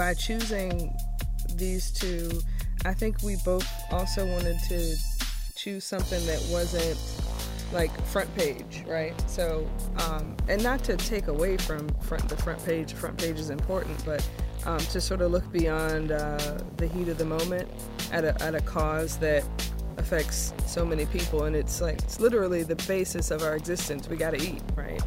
by choosing these two, I think we both also wanted to choose something that wasn't like front page, right? So, um, and not to take away from front the front page. Front page is important, but um, to sort of look beyond uh, the heat of the moment at a, at a cause that affects so many people, and it's like it's literally the basis of our existence. We got to eat, right?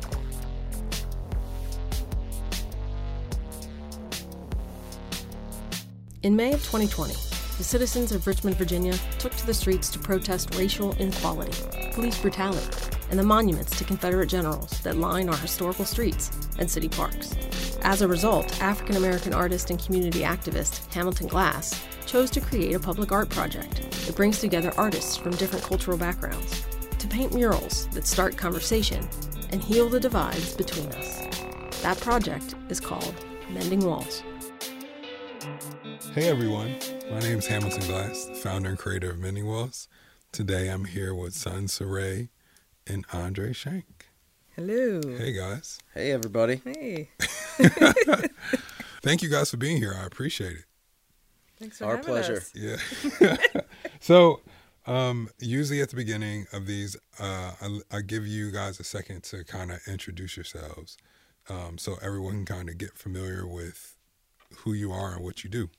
In May of 2020, the citizens of Richmond, Virginia took to the streets to protest racial inequality, police brutality, and the monuments to Confederate generals that line our historical streets and city parks. As a result, African American artist and community activist Hamilton Glass chose to create a public art project that brings together artists from different cultural backgrounds to paint murals that start conversation and heal the divides between us. That project is called Mending Walls. Hey everyone, my name is Hamilton Glass, the founder and creator of Mending Walls. Today I'm here with Sone-Seere and Andre Shank. Hello. Hey guys. Hey everybody. Hey. Thank you guys for being here. I appreciate it. Thanks for Our having pleasure. us. Yeah. so, um, usually at the beginning of these, uh, I, I give you guys a second to kind of introduce yourselves, um, so everyone can kind of get familiar with who you are and what you do.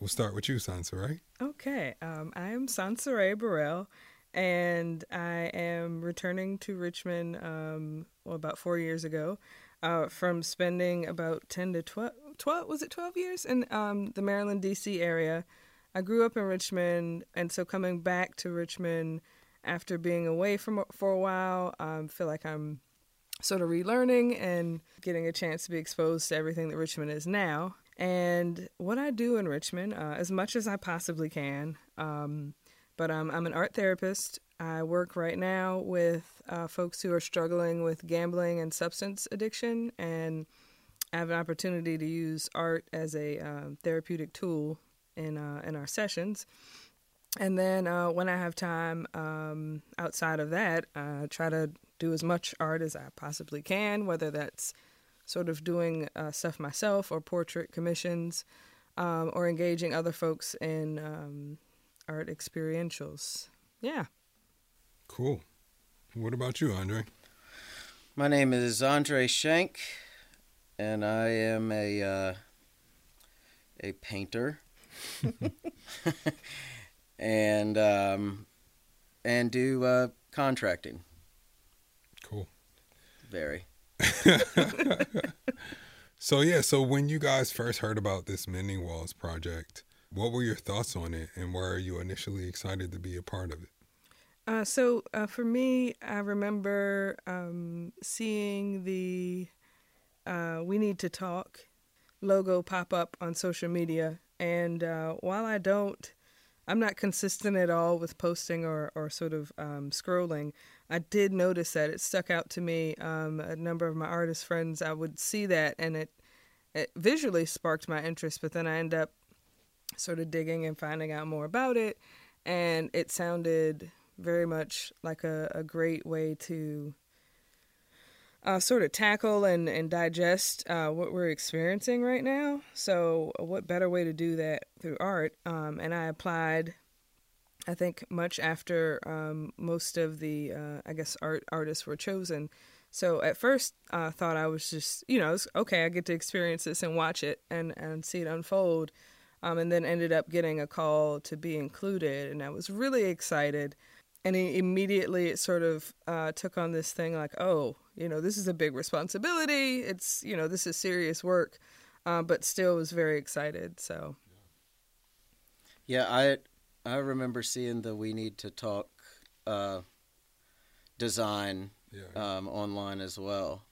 We'll start with you, Sansa, right? Okay. Um, I am Sone-Seere Burrell, and I am returning to Richmond um, well, about four years ago uh, from spending about 10 to 12, 12 was it 12 years in um, the Maryland, D.C. area. I grew up in Richmond, and so coming back to Richmond after being away from for a while, um, feel like I'm sort of relearning and getting a chance to be exposed to everything that Richmond is now. And what I do in Richmond, uh, as much as I possibly can, um, but I'm, I'm an art therapist. I work right now with uh, folks who are struggling with gambling and substance addiction, and I have an opportunity to use art as a uh, therapeutic tool in uh, in our sessions. And then uh, when I have time um, outside of that, I try to do as much art as I possibly can, whether that's sort of doing uh, stuff myself or portrait commissions um, or engaging other folks in um, art experientials. Yeah. Cool. What about you, Andre? My name is Andre Shank, and I am a uh, a painter, and um, and do uh, contracting. Cool. Very. So yeah, so when you guys first heard about this Mending Walls project, what were your thoughts on it, and why are you initially excited to be a part of it? Uh, so uh, for me, I remember um, seeing the uh, "We Need to Talk" logo pop up on social media, and uh, while I don't, I'm not consistent at all with posting or or sort of um, scrolling. I did notice that it stuck out to me. Um, a number of my artist friends, I would see that, and it it visually sparked my interest. But then I end up sort of digging and finding out more about it, and it sounded very much like a, a great way to uh, sort of tackle and, and digest uh, what we're experiencing right now. So, what better way to do that through art? Um, and I applied, I think, much after um, most of the, uh, I guess, art artists were chosen. So at first, I uh, thought I was just, you know, okay, I get to experience this and watch it and, and see it unfold. Um, and then ended up getting a call to be included, and I was really excited and he immediately it sort of uh, took on this thing like oh you know this is a big responsibility it's you know this is serious work uh, but still was very excited so Yeah, I I remember seeing the "We Need to Talk" uh, design Yeah. um, online as well,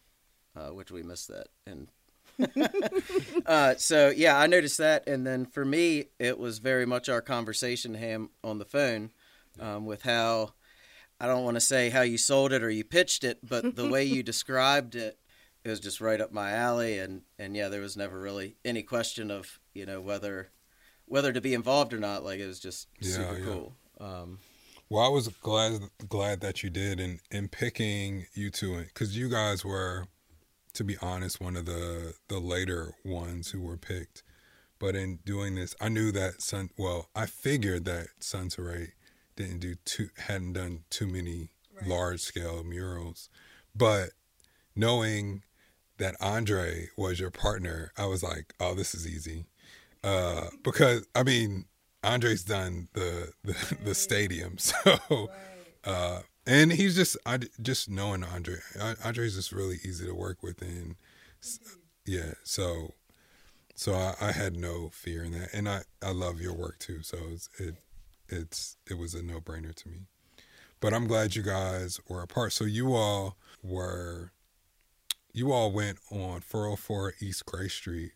uh, which we missed that. And uh, so yeah, I noticed that, and then for me, it was very much our conversation, Ham, on the phone, um, with how I don't want to say how you sold it or you pitched it, but the way you described it, it was just right up my alley, and and yeah, there was never really any question of you know whether whether to be involved or not. Like it was just Yeah, super yeah. cool. Um, Well, I was glad glad that you did, and in picking you two, because you guys were, to be honest, one of the the later ones who were picked. But in doing this, I knew that Sun. Well, I figured that Sone-Seere didn't do too hadn't done too many large scale murals, but knowing that Andre was your partner, I was like, oh, this is easy, uh, because I mean, Andre's done the the, the stadium, so. Uh, and he's just I just knowing Andre. Andre's just really easy to work with, and yeah, so so I, I, had no fear in that, and I I love your work too. So it's, it it's it was a no brainer to me. But I'm glad you guys were apart. So you all were you all went on 404 East Grace Street,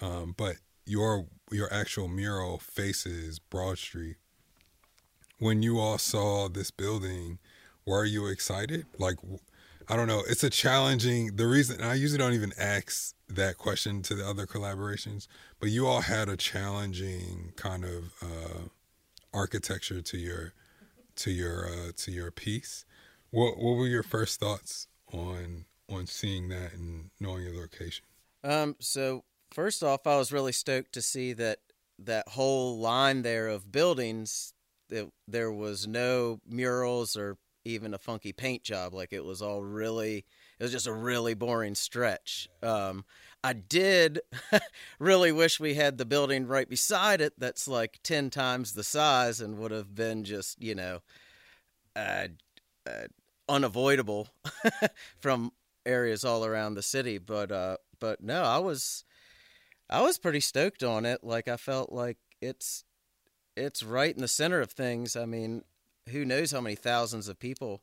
um, but your your actual mural faces Broad Street. When you all saw this building, were you excited? Like, I don't know. It's a challenging. The reason I usually don't even ask that question to the other collaborations, but you all had a challenging kind of uh, architecture to your to your uh, to your piece. What what were your first thoughts on on seeing that and knowing your location? Um. So first off, I was really stoked to see that that whole line there of buildings. That there was no murals or even a funky paint job. Like it was all really, it was just a really boring stretch. Um, I did really wish we had the building right beside it that's like 10 times the size and would have been just, you know, uh, uh, unavoidable from areas all around the city. But, uh, but no, I was, I was pretty stoked on it. Like I felt like it's, it's right in the center of things. I mean, who knows how many thousands of people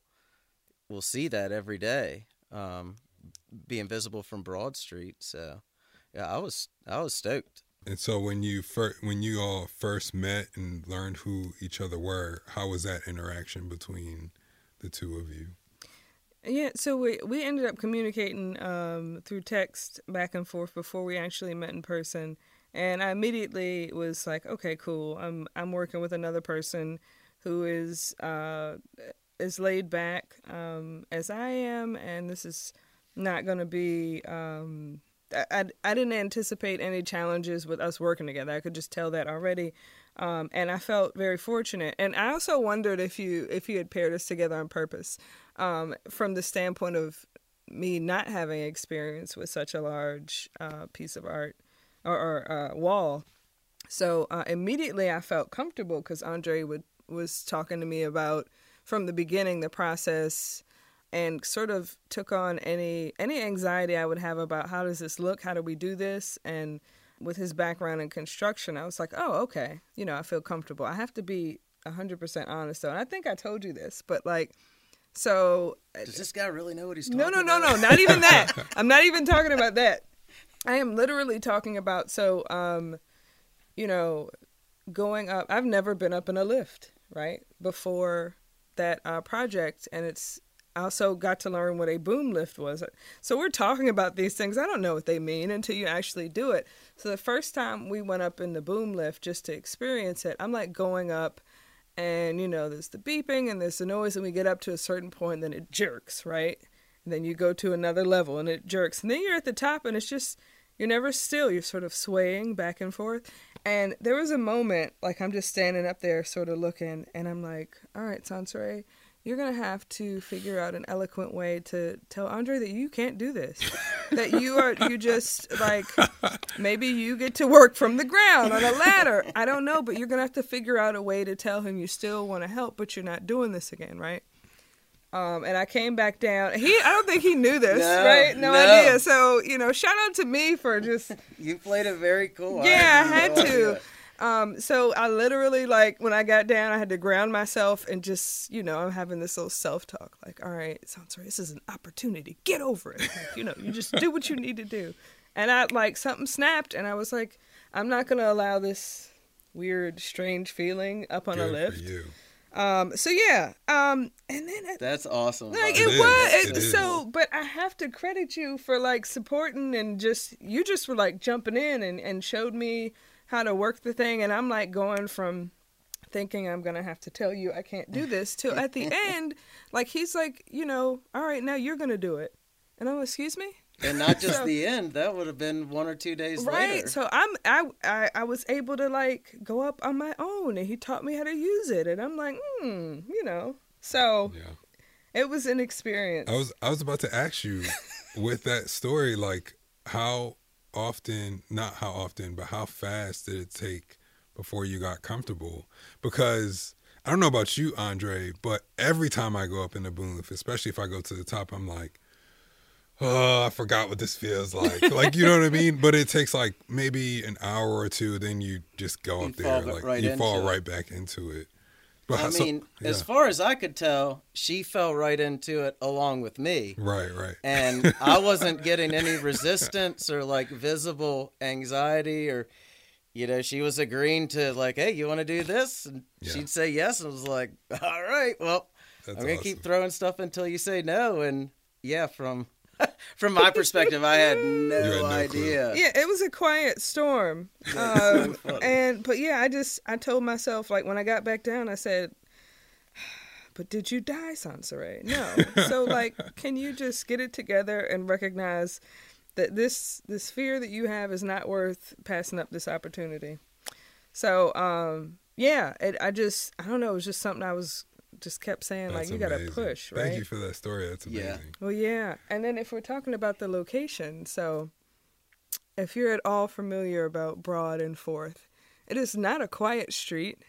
will see that every day, um, being visible from Broad Street. So, yeah, I was I was stoked. And so when you first, when you all first met and learned who each other were, how was that interaction between the two of you? Yeah, so we we ended up communicating um, through text back and forth before we actually met in person, and I immediately was like, okay, cool. I'm I'm working with another person who is uh, as laid back um, as I am, and this is not going to be. Um, I, I didn't anticipate any challenges with us working together. I could just tell that already, um, and I felt very fortunate. And I also wondered if you if you had paired us together on purpose, um, from the standpoint of me not having experience with such a large uh, piece of art or, or uh, wall. So uh, immediately I felt comfortable because Andre would was talking to me about from the beginning the process and sort of took on any any anxiety I would have about how does this look, how do we do this, and with his background in construction, I was like, oh, okay, you know, I feel comfortable. I have to be hundred percent honest though, and I think I told you this, but like, so does this guy really know what he's talking? No, no, no, no, not even that. I'm not even talking about that. I am literally talking about so, um, you know, going up. I've never been up in a lift right before that uh, project, and it's I also got to learn what a boom lift was. So we're talking about these things. I don't know what they mean until you actually do it. So the first time we went up in the boom lift just to experience it, I'm like going up and you know, there's the beeping and there's the noise and we get up to a certain point and then it jerks, right? And then you go to another level and it jerks. And then you're at the top and it's just you're never still. You're sort of swaying back and forth. And there was a moment, like I'm just standing up there, sort of looking, and I'm like, "All right, Sone-Seere, you're gonna have to figure out an eloquent way to tell Andre that you can't do this. that you are, you just like, maybe you get to work from the ground on a ladder. I don't know, but you're gonna have to figure out a way to tell him you still want to help, but you're not doing this again, right?" Um, and I came back down. He, I don't think he knew this, no, right? No, no, idea. So you know, shout out to me for just. you played it very cool. Yeah, I, I had to. Um, so I literally like when I got down, I had to ground myself and just, you know, I'm having this little self talk, like, all right, sounds right. This is an opportunity. Get over it. Like, you know, you just do what you need to do. And I like something snapped, and I was like, I'm not gonna allow this weird, strange feeling up on Good a lift. For you. Um, so yeah, um, and then it, That's awesome. like It it, is, was it it- is. so, but I have to credit you for like supporting and just you just were like jumping in and and showed me how to work the thing, and I'm like going from thinking I'm gonna have to tell you I can't do this to at the end, like he's like, you know, all right, now you're gonna do it, and I'm, excuse me, and not just So- the end. That would have been one or two days later. right later. so i'm I, I i was able to like go up on my own and he taught me how to use it and i'm like hmm you know so Yeah. it was an experience I was I was about to ask you with that story, like how often, not how often, but how fast did it take before you got comfortable? Because I don't know about you, Andre, but every time I go up in the boom lift, especially if I go to the top, I'm like, oh, I forgot what this feels like. like you know what I mean? But it takes like maybe an hour or two, then you just go You up there, like right you fall into it. right back into it. But I so- mean, yeah. as far as I could tell, she fell right into it along with me. right, right. and I wasn't getting any resistance or like visible anxiety or you know she was agreeing to like hey you want to do this and Yeah. she'd say yes and I was like all right well That's I'm gonna awesome. keep throwing stuff until you say no and yeah from from my perspective I had no, had no clue. idea. Yeah it was a quiet storm. Um, and but yeah i just i told myself like when i got back down i said but did you die Sone-Seere? no. So like can you just get it together and recognize that this this fear that you have is not worth passing up this opportunity? So um yeah it, i just i don't know it was just something i was just kept saying like That's you gotta push right Thank you for that story. That's Yeah. amazing. well, yeah. And then if we're talking about the location, so if you're at all familiar about Broad and Fourth, it is not a quiet street.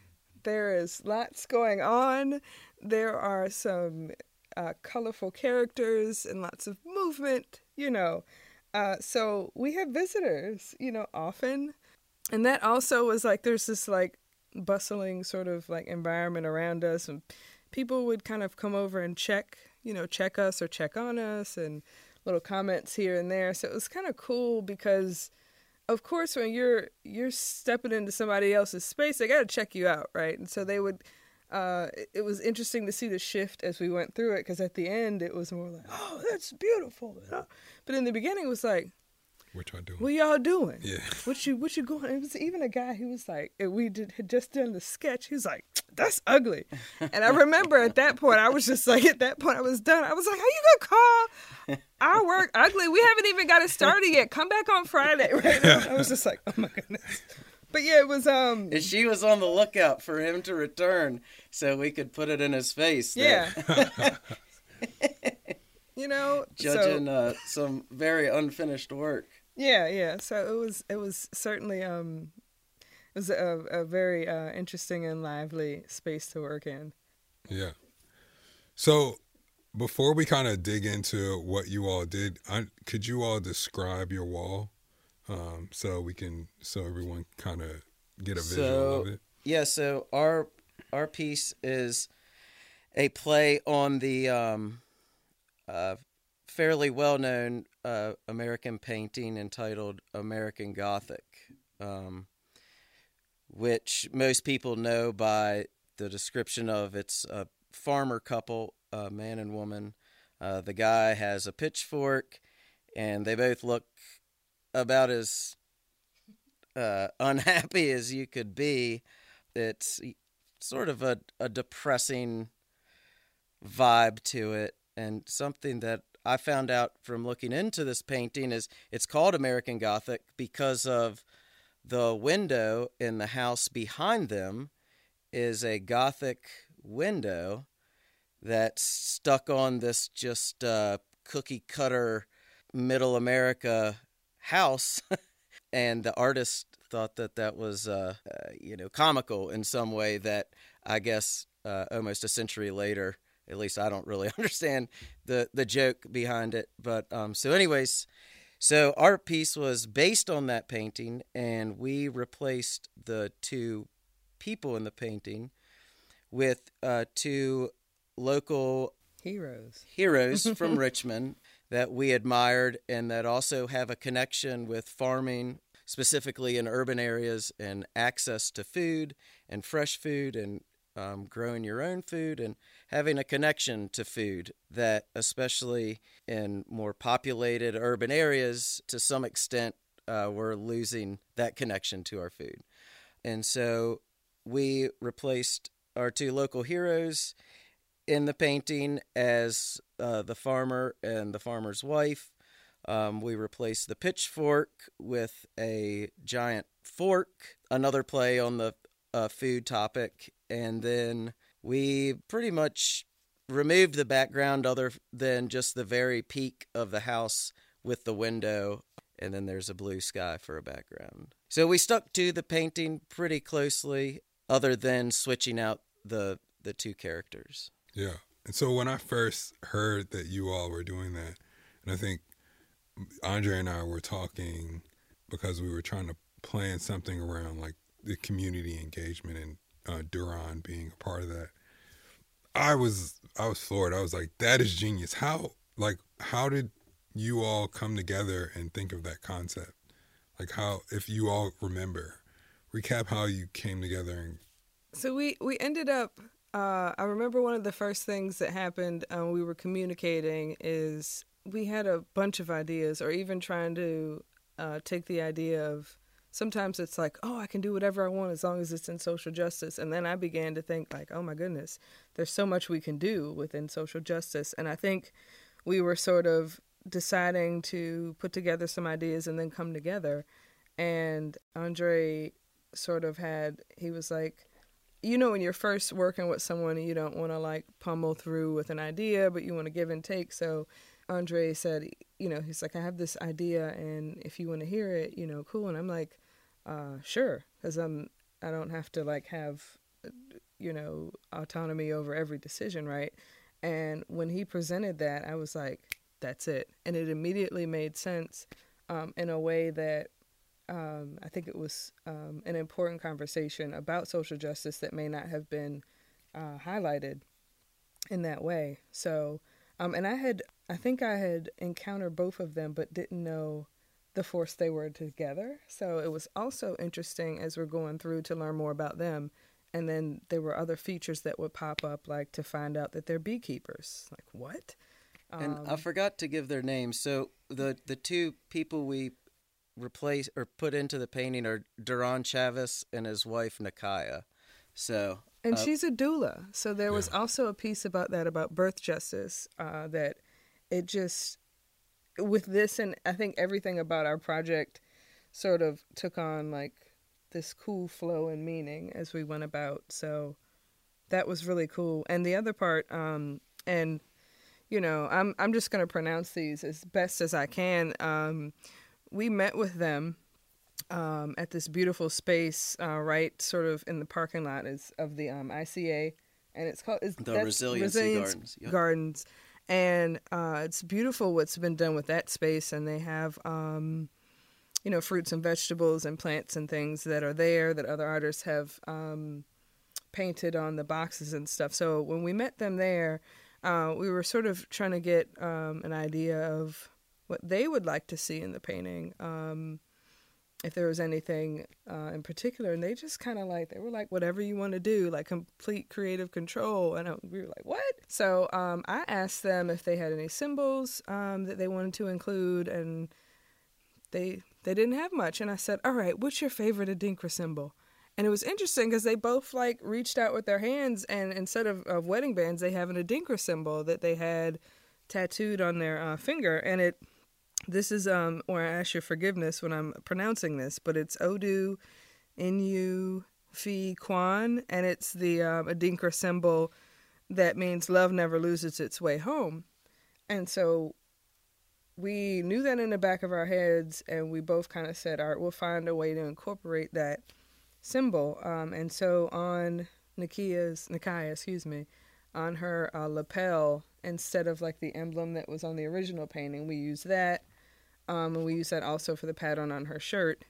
There is lots going on. There are some uh, colorful characters and lots of movement, you know. Uh, so we have visitors, you know, often. And that also was like, there's this like bustling sort of like environment around us. And people would kind of come over and check, you know, check us or check on us and little comments here and there. So it was kind of cool because of course when you're you're stepping into somebody else's space, they got to check you out, right? And so they would uh it- was interesting to see the shift as we went through it because at the end it was more like, "Oh, that's beautiful." But in the beginning it was like, What y'all doing? "What y'all doing?" Yeah. What you what you going? It was even a guy who was like, we did had just done the sketch. He was like, "That's ugly," and I remember at that point I was just like, at that point I was done. I was like, "How you gonna call our work ugly? We haven't even got it started yet. Come back on Friday." Right? I was just like, "Oh my goodness." But yeah, it was um and she was on the lookout for him to return so we could put it in his face that- yeah. you know, judging so uh, some very unfinished work yeah, yeah. So it was it was certainly um it was a, a very uh, interesting and lively space to work in. Yeah. So before we kind of dig into what you all did, I, could you all describe your wall, um, so we can so everyone kind of get a visual So- of it? Yeah, so our our piece is a play on the um, uh, fairly well known uh, American painting entitled American Gothic, um, which most people know by the description of it's a farmer couple, a man and woman. Uh, the guy has a pitchfork, and they both look about as uh, unhappy as you could be it's sort of a, a depressing vibe to it and something that i found out from looking into this painting is it's called american gothic because of the window in the house behind them is a gothic window that's stuck on this just uh, cookie cutter middle america house. And the artist thought that that was uh, uh, you know comical in some way that I guess uh, almost a century later at least I don't really understand the the joke behind it but um, so anyways so our piece was based on that painting and we replaced the two people in the painting with uh, two local Heroes. heroes from Richmond that we admired and that also have a connection with farming, specifically in urban areas, and access to food and fresh food and um, growing your own food and having a connection to food that, especially in more populated urban areas, to some extent, uh, we're losing that connection to our food. And so we replaced our two local heroes in the painting as uh, the farmer and the farmer's wife. Um, we replaced the pitchfork with a giant fork, another play on the uh, food topic, and then we pretty much removed the background other than just the very peak of the house with the window and then there's a blue sky for a background. So we stuck to the painting pretty closely other than switching out the the two characters. Yeah. And so when I first heard that you all were doing that, and I think Andre and I were talking because we were trying to plan something around like the community engagement and uh, Duron being a part of that. I was I was floored. I was like, that is genius. How like how did you all come together and think of that concept? Like how if you all remember, recap how you came together and So we we ended up. Uh, I remember one of the first things that happened uh, we were communicating is we had a bunch of ideas, or even trying to uh, take the idea of sometimes it's like, oh, I can do whatever I want as long as it's in social justice. And then I began to think, like, oh my goodness, there's so much we can do within social justice. And I think we were sort of deciding to put together some ideas and then come together. And Andre sort of had, he was like, you know, when you're first working with someone, you don't want to like pummel through with an idea, but you want to give and take. So Andre said, you know, he's like, I have this idea, and if you want to hear it, you know, cool. And I'm like, uh, sure, because I'm I don't have to like have you know autonomy over every decision, right? And when he presented that, I was like, that's it, and it immediately made sense um, in a way that um, I think it was um, an important conversation about social justice that may not have been uh, highlighted in that way. So, um, and I had, I think I had encountered both of them, but didn't know the force they were together. So it was also interesting as we're going through to learn more about them. And then there were other features that would pop up, like to find out that they're beekeepers. Like what? And I forgot to give their names. So the the two people we replace or put into the painting are Duron Chavis and his wife Nikaya. So And uh, she's a doula. So there was also a piece about that about birth justice uh, that it just with this and I think everything about our project sort of took on like this cool flow and meaning as we went about. So that was really cool. And the other part, um, and you know, I'm I'm just gonna pronounce these as best as I can. Um, we met with them um, at this beautiful space, uh, right, sort of in the parking lot is of the um, ICA, and it's called it's, The Resiliency Resilience Gardens, yep. Gardens, and uh, it's beautiful what's been done with that space, and they have. Um, you know, fruits and vegetables and plants and things that are there that other artists have um, painted on the boxes and stuff. So when we met them there, uh, we were sort of trying to get um, an idea of what they would like to see in the painting. If there was anything uh, in particular, and they just kind of like they were like, whatever you want to do, like complete creative control. And I, we were like, what? So um, I asked them if they had any symbols um, that they wanted to include, and they they didn't have much. And I said, all right, what's your favorite Adinkra symbol? And it was interesting because they both like reached out with their hands, and instead of, of wedding bands, they have an Adinkra symbol that they had tattooed on their uh, finger, and it. This is um, or I ask your forgiveness when I'm pronouncing this, but it's Odo, Inu, Fie Kwan, and it's the um, Adinkra symbol that means love never loses its way home. And so we knew that in the back of our heads, and we both kind of said, "All right, we'll find a way to incorporate that symbol." Um, and so on Nikia's Nikaya, excuse me, on her uh, lapel, instead of like the emblem that was on the original painting, we used that, um, and we use that also for the pattern on her shirt.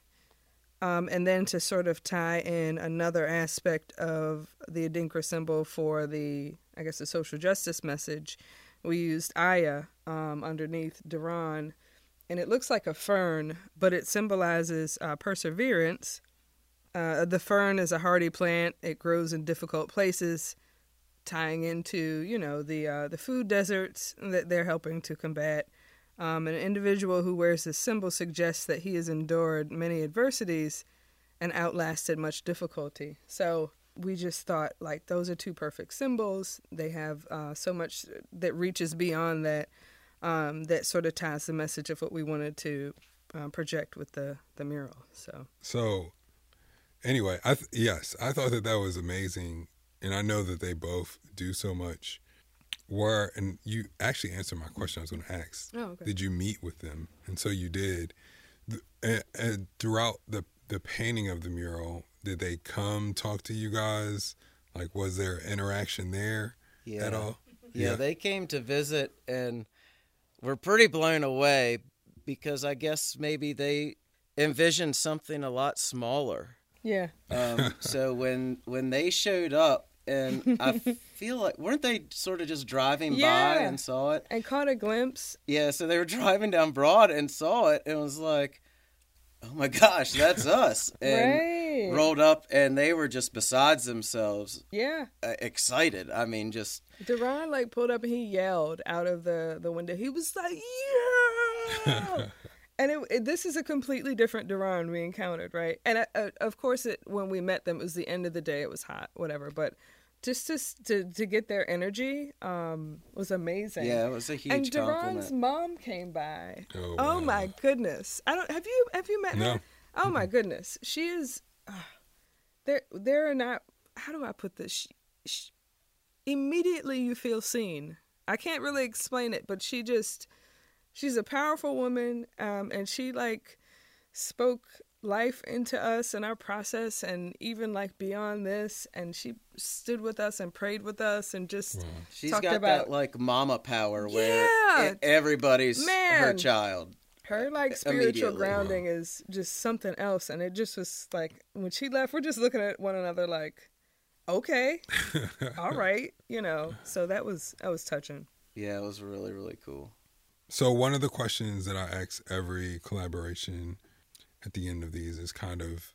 Um, and then to sort of tie in another aspect of the Adinkra symbol for the, I guess, the social justice message, we used Aya um, underneath Duron, and it looks like a fern, but it symbolizes uh, perseverance. Uh, the fern is a hardy plant; it grows in difficult places, tying into you know the uh, the food deserts that they're helping to combat. Um, an individual who wears this symbol suggests that he has endured many adversities and outlasted much difficulty. So we just thought like those are two perfect symbols. They have uh, so much that reaches beyond that. um, that sort of ties the message of what we wanted to um, project with the the mural. So So, anyway, I th- yes, I thought that that was amazing, and I know that they both do so much. Where and you actually answered my question. I was going to ask. Oh, okay. Did you meet with them? And so you did. And, and throughout the the painting of the mural, did they come talk to you guys? Like, was there interaction there at all? Yeah, they came to visit and were pretty blown away because I guess maybe they envisioned something a lot smaller. yeah, Um, so when when they showed up, and I feel like weren't they sort of just driving by and saw it? and caught a glimpse. Yeah, so they were driving down Broad and saw it and was like, "Oh my gosh, that's us!" And right. rolled up, and they were just besides themselves, Yeah. uh, excited. I mean, just Duron like pulled up and he yelled out of the the window. He was like, "Yeah!" and it, it- this is a completely different Duron we encountered, right? And uh, of course, it when we met them, it was the end of the day. It was hot, whatever. But just to to, to get their energy um, was amazing. yeah, it was a huge and Duron's mom came by. Oh, Oh wow. my goodness! I don't have you have you met No. her? Oh my goodness, she is. Uh, there, there are not. How do I put this? She, she, immediately, you feel seen. I can't really explain it, but she just, she's a powerful woman, um, and she like spoke life into us and our process, and even like beyond this, and she stood with us and prayed with us, and just She's talked got about that like mama power where Yeah. everybody's her child. her like spiritual Immediately. grounding is just something else and it just was like when she left we're just looking at one another like okay all right you know so that was that was touching Yeah, it was really really cool. So one of the questions that I ask every collaboration at the end of these is kind of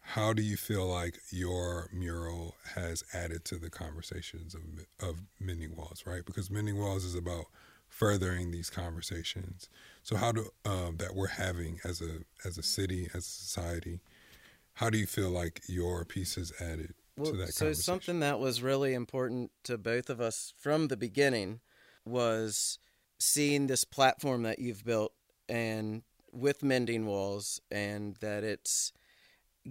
how do you feel like your mural has added to the conversations of of Mending Walls, right? Because Mending Walls is about furthering these conversations. So how do um, that we're having as a as a city, as a society, how do you feel like your piece has added Well, to that so something that was really important to both of us from the beginning was seeing this platform that you've built and with mending walls and that it's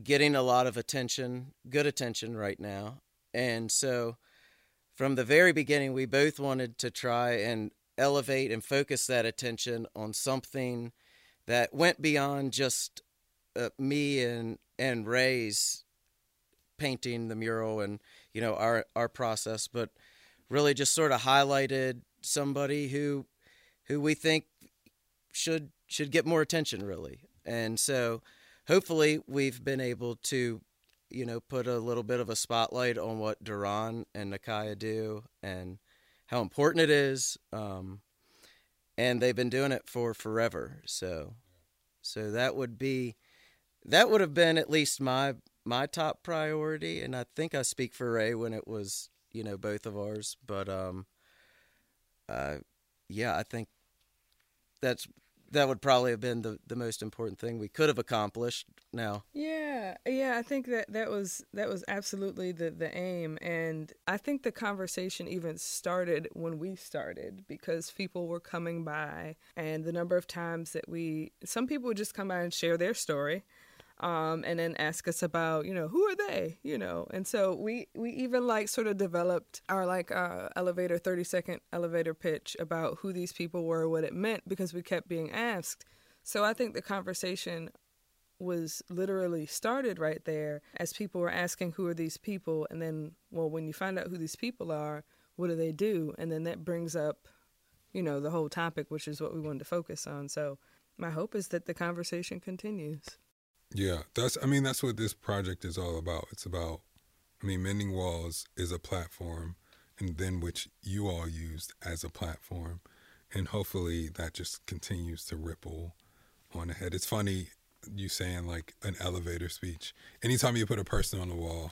getting a lot of attention good attention right now. And so from the very beginning we both wanted to try and elevate and focus that attention on something that went beyond just uh, me and and Ray's painting the mural and you know our our process but really just sort of highlighted somebody who who we think should should get more attention really. And so hopefully we've been able to you know put a little bit of a spotlight on what Duron and Nikaya do and how important it is um and they've been doing it for forever. So so that would be that would have been at least my my top priority and i think i speak for ray when it was you know both of ours but um uh yeah i think that's that would probably have been the the most important thing we could have accomplished. Now yeah yeah i think that that was that was absolutely the the aim. And i think the conversation even started when we started because people were coming by and the number of times that we some people would just come by and share their story um, and then ask us about you know who are they you know? And so we we even like sort of developed our like uh, elevator 30 second elevator pitch about who these people were what it meant because we kept being asked. So i think the conversation was literally started right there as people were asking who are these people? And then well when you find out who these people are what do they do? And then that brings up you know the whole topic which is what we wanted to focus on. So my hope is that the conversation continues Yeah, that's. I mean, that's what this project is all about. It's about. I mean, mending walls is a platform, and then which you all used as a platform, and hopefully that just continues to ripple on ahead. It's funny you saying like an elevator speech. Anytime you put a person on the wall,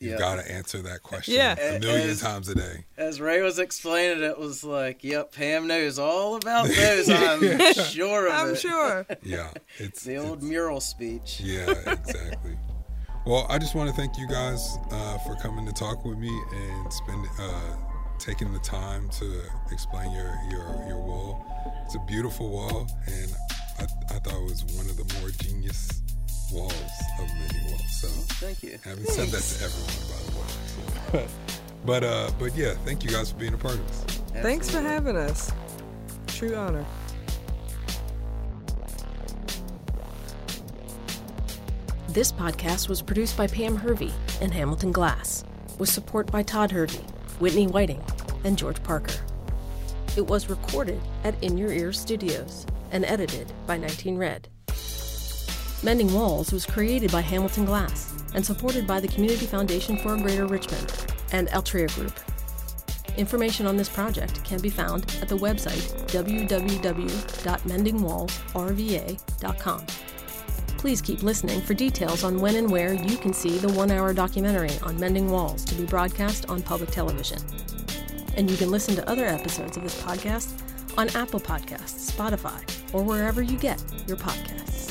you Yeah. got to answer that question Yeah. a million As- times a day. as ray was explaining it was like yep pam knows all about those i'm sure of i'm it sure Yeah, it's the old it's- mural speech Yeah, exactly. well, I just want to thank you guys uh, for coming to talk with me and spend uh, taking the time to explain your your your wall. It's a beautiful wall, and I, I thought it was one of the more genius walls of many walls. So Thank you. Having haven't said that to everyone, by the way. but uh, but yeah, thank you guys for being a part of this. Thanks for having us. True honor. This podcast was produced by Pam Hervey and Hamilton Glass, with support by Todd Hervey, Whitney Whiting, and George Parker. It was recorded at In Your Ear Studios and edited by 19 Red. Mending Walls was created by Hamilton Glass and supported by the Community Foundation for Greater Richmond and Altria Group. Information on this project can be found at the website www.mendingwallsrva.com. Please keep listening for details on when and where you can see the one hour documentary on mending walls to be broadcast on public television. And you can listen to other episodes of this podcast on Apple Podcasts, Spotify, or wherever you get your podcasts.